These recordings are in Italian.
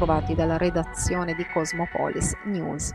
trovati dalla redazione di Cosmopolis News.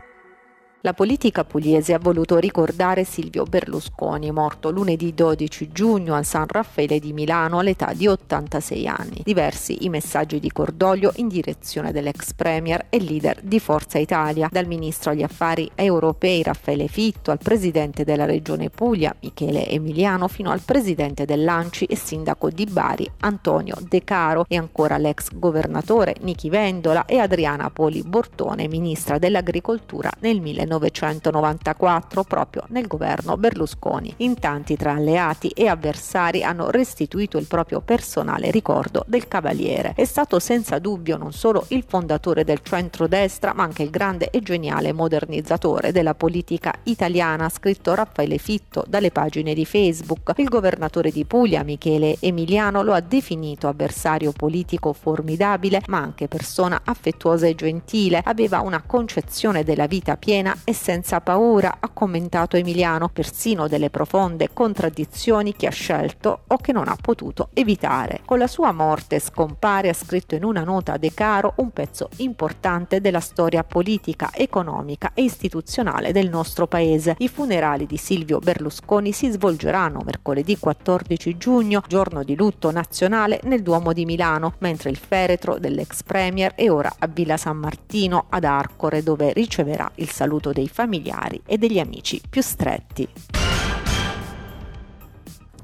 La politica pugliese ha voluto ricordare Silvio Berlusconi, morto lunedì 12 giugno al San Raffaele di Milano all'età di 86 anni. Diversi i messaggi di cordoglio in direzione dell'ex premier e leader di Forza Italia, dal ministro agli affari europei Raffaele Fitto al presidente della regione Puglia Michele Emiliano fino al presidente dell'Anci e sindaco di Bari Antonio De Caro e ancora l'ex governatore Nichi Vendola e Adriana Poli Bortone, ministra dell'agricoltura nel 1990. 1994 proprio nel governo Berlusconi. In tanti tra alleati e avversari hanno restituito il proprio personale ricordo del Cavaliere. È stato senza dubbio non solo il fondatore del centrodestra, ma anche il grande e geniale modernizzatore della politica italiana, scritto Raffaele Fitto dalle pagine di Facebook. Il governatore di Puglia, Michele Emiliano, lo ha definito avversario politico formidabile, ma anche persona affettuosa e gentile. Aveva una concezione della vita piena e senza paura, ha commentato Emiliano, persino delle profonde contraddizioni che ha scelto o che non ha potuto evitare. Con la sua morte scompare, ha scritto in una nota De Caro, un pezzo importante della storia politica, economica e istituzionale del nostro paese. I funerali di Silvio Berlusconi si svolgeranno mercoledì 14 giugno, giorno di lutto nazionale, nel Duomo di Milano, mentre il feretro dell'ex premier è ora a Villa San Martino ad Arcore, dove riceverà il saluto dei familiari e degli amici più stretti.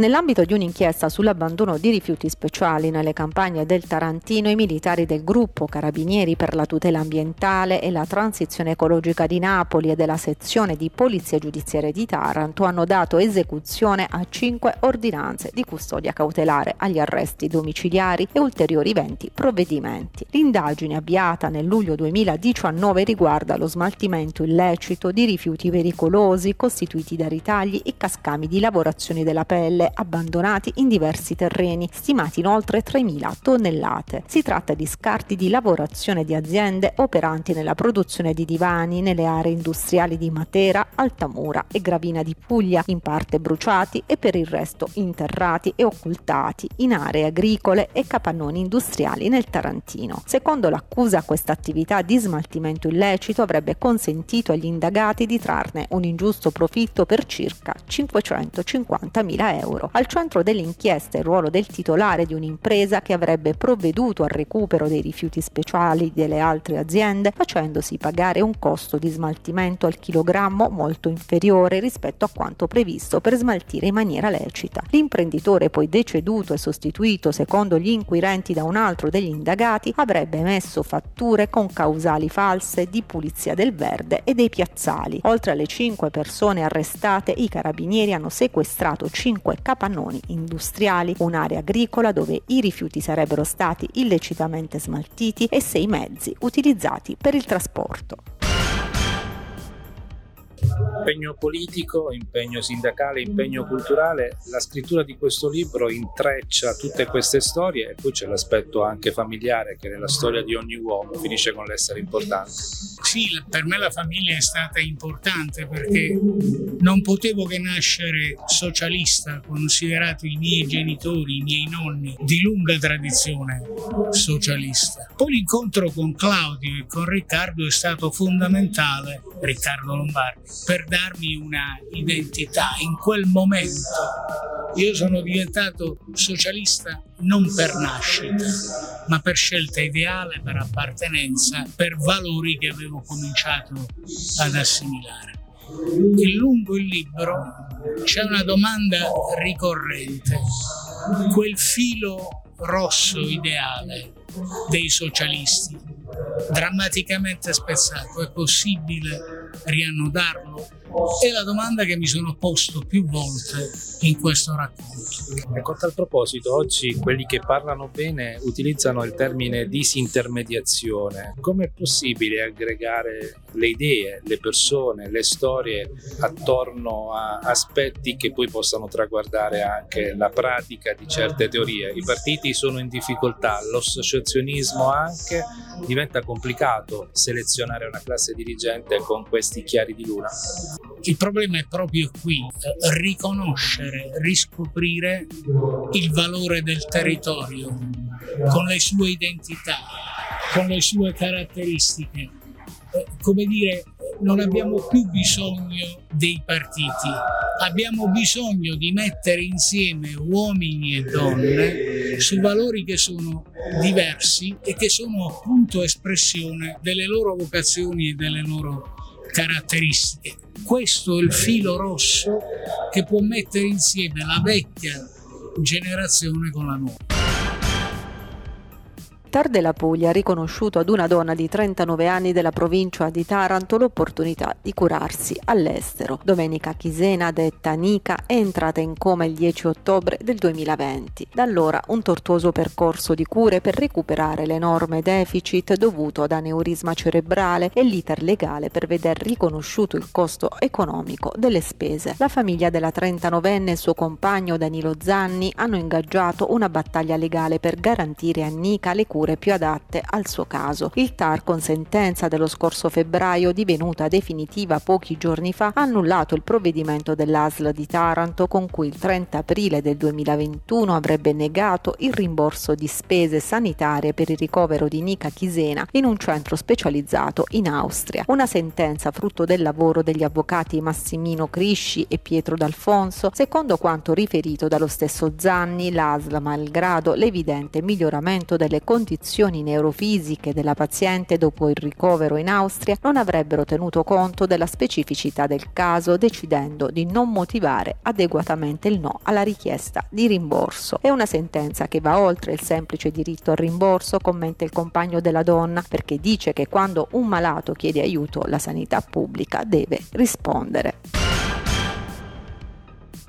Nell'ambito di un'inchiesta sull'abbandono di rifiuti speciali nelle campagne del Tarantino, i militari del gruppo Carabinieri per la tutela ambientale e la transizione ecologica di Napoli e della sezione di Polizia Giudiziaria di Taranto hanno dato esecuzione a cinque ordinanze di custodia cautelare agli arresti domiciliari e ulteriori 20 provvedimenti. L'indagine avviata nel luglio 2019 riguarda lo smaltimento illecito di rifiuti pericolosi costituiti da ritagli e cascami di lavorazioni della pelle pelle abbandonati in diversi terreni, stimati in oltre 3.000 tonnellate. Si tratta di scarti di lavorazione di aziende operanti nella produzione di divani nelle aree industriali di Matera, Altamura e Gravina di Puglia, in parte bruciati e per il resto interrati e occultati in aree agricole e capannoni industriali nel Tarantino. Secondo l'accusa questa attività di smaltimento illecito avrebbe consentito agli indagati di trarne un ingiusto profitto per circa 550.000 euro euro. Al centro delle inchieste il ruolo del titolare di un'impresa che avrebbe provveduto al recupero dei rifiuti speciali delle altre aziende facendosi pagare un costo di smaltimento al chilogrammo molto inferiore rispetto a quanto previsto per smaltire in maniera lecita. L'imprenditore poi deceduto e sostituito secondo gli inquirenti da un altro degli indagati avrebbe emesso fatture con causali false di pulizia del verde e dei piazzali. Oltre alle cinque persone arrestate, i carabinieri hanno sequestrato cinque capannoni industriali, un'area agricola dove i rifiuti sarebbero stati illecitamente smaltiti e sei mezzi utilizzati per il trasporto impegno politico, impegno sindacale, impegno culturale. La scrittura di questo libro intreccia tutte queste storie e poi c'è l'aspetto anche familiare che nella storia di ogni uomo finisce con l'essere importante. Sì, per me la famiglia è stata importante perché non potevo che nascere socialista, considerato i miei genitori, i miei nonni, di lunga tradizione socialista. Poi l'incontro con Claudio e con Riccardo è stato fondamentale, Riccardo Lombardi, per darmi una identità in quel momento. Io sono diventato socialista non per nascita, ma per scelta ideale, per appartenenza, per valori che avevo cominciato ad assimilare. E lungo il libro c'è una domanda ricorrente, quel filo rosso ideale dei socialisti, drammaticamente spezzato, è possibile riannodarlo? È la domanda che mi sono posto più volte in questo racconto. Ecco, a tal proposito, oggi quelli che parlano bene utilizzano il termine disintermediazione. Come è possibile aggregare le idee, le persone, le storie attorno a aspetti che poi possano traguardare anche la pratica di certe teorie? I partiti sono in difficoltà, l'associazionismo anche, diventa complicato selezionare una classe dirigente con questi chiari di luna. Il problema è proprio qui, riconoscere, riscoprire il valore del territorio con le sue identità, con le sue caratteristiche. Eh, come dire, non abbiamo più bisogno dei partiti, abbiamo bisogno di mettere insieme uomini e donne su valori che sono diversi e che sono appunto espressione delle loro vocazioni e delle loro caratteristiche. Questo è il filo rosso che può mettere insieme la vecchia generazione con la nuova. TAR della Puglia ha riconosciuto ad una donna di 39 anni della provincia di Taranto l'opportunità di curarsi all'estero. Domenica Chisena, detta Nica, è entrata in coma il 10 ottobre del 2020. Da allora un tortuoso percorso di cure per recuperare l'enorme deficit dovuto ad aneurisma cerebrale e l'iter legale per veder riconosciuto il costo economico delle spese. La famiglia della 39enne e suo compagno Danilo Zanni hanno ingaggiato una battaglia legale per garantire a Nica le cure misure più adatte al suo caso. Il TAR con sentenza dello scorso febbraio divenuta definitiva pochi giorni fa ha annullato il provvedimento dell'ASL di Taranto con cui il 30 aprile del 2021 avrebbe negato il rimborso di spese sanitarie per il ricovero di Nica Chisena in un centro specializzato in Austria. Una sentenza frutto del lavoro degli avvocati Massimino Crisci e Pietro D'Alfonso, secondo quanto riferito dallo stesso Zanni, l'ASL malgrado l'evidente miglioramento delle condizioni condizioni neurofisiche della paziente dopo il ricovero in Austria non avrebbero tenuto conto della specificità del caso decidendo di non motivare adeguatamente il no alla richiesta di rimborso. È una sentenza che va oltre il semplice diritto al rimborso, commenta il compagno della donna, perché dice che quando un malato chiede aiuto la sanità pubblica deve rispondere.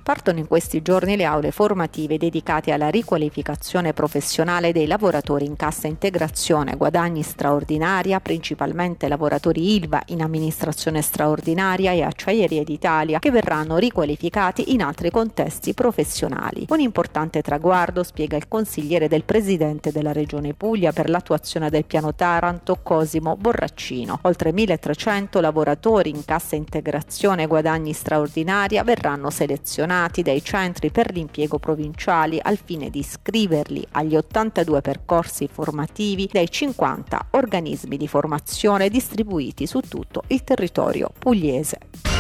Partono in questi giorni le aule formative dedicate alla riqualificazione professionale dei lavoratori in cassa integrazione guadagni straordinaria, principalmente lavoratori ILVA in amministrazione straordinaria e acciaierie d'Italia, che verranno riqualificati in altri contesti professionali. Un importante traguardo, spiega il consigliere del presidente della Regione Puglia per l'attuazione del piano Taranto, Cosimo Borraccino. Oltre 1300 lavoratori in cassa integrazione guadagni straordinaria verranno selezionati selezionati dai centri per l'impiego provinciali al fine di iscriverli agli 82 percorsi formativi dai 50 organismi di formazione distribuiti su tutto il territorio pugliese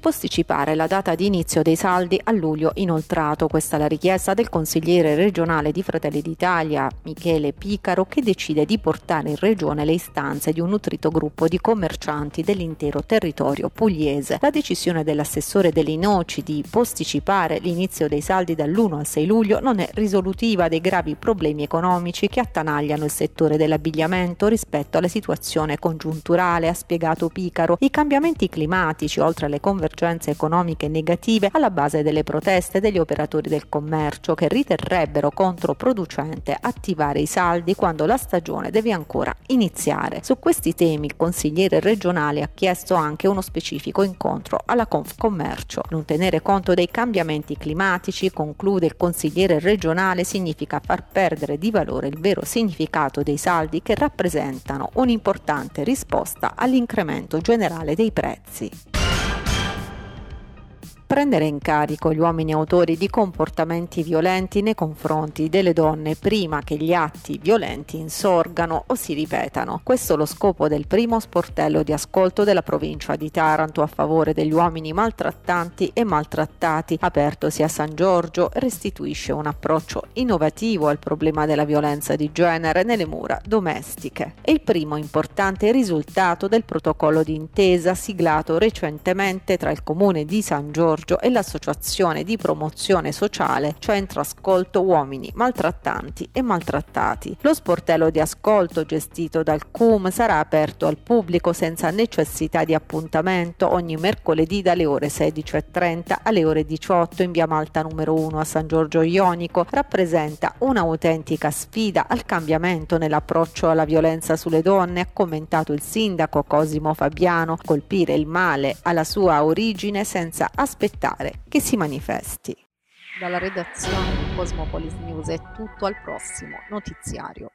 posticipare la data di inizio dei saldi a luglio inoltrato. Questa è la richiesta del consigliere regionale di Fratelli d'Italia, Michele Picaro, che decide di portare in regione le istanze di un nutrito gruppo di commercianti dell'intero territorio pugliese. La decisione dell'assessore delle Inoci di posticipare l'inizio dei saldi dall'1 al 6 luglio non è risolutiva dei gravi problemi economici che attanagliano il settore dell'abbigliamento rispetto alla situazione congiunturale, ha spiegato Picaro. I cambiamenti climatici, oltre alle conversioni convergenze economiche negative alla base delle proteste degli operatori del commercio che riterrebbero controproducente attivare i saldi quando la stagione deve ancora iniziare. Su questi temi il consigliere regionale ha chiesto anche uno specifico incontro alla Confcommercio. Non tenere conto dei cambiamenti climatici, conclude il consigliere regionale, significa far perdere di valore il vero significato dei saldi che rappresentano un'importante risposta all'incremento generale dei prezzi prendere in carico gli uomini autori di comportamenti violenti nei confronti delle donne prima che gli atti violenti insorgano o si ripetano. Questo è lo scopo del primo sportello di ascolto della provincia di Taranto a favore degli uomini maltrattanti e maltrattati, apertosi a San Giorgio, restituisce un approccio innovativo al problema della violenza di genere nelle mura domestiche. È il primo importante risultato del protocollo di intesa siglato recentemente tra il comune di San Giorgio Giorgio e l'associazione di promozione sociale Centro Ascolto Uomini Maltrattanti e Maltrattati. Lo sportello di ascolto gestito dal CUM sarà aperto al pubblico senza necessità di appuntamento ogni mercoledì dalle ore 16.30 alle ore 18 in via Malta numero 1 a San Giorgio Ionico. Rappresenta un'autentica sfida al cambiamento nell'approccio alla violenza sulle donne, ha commentato il sindaco Cosimo Fabiano, colpire il male alla sua origine senza aspettare aspettare che si manifesti. Dalla redazione di Cosmopolis News è tutto al prossimo notiziario.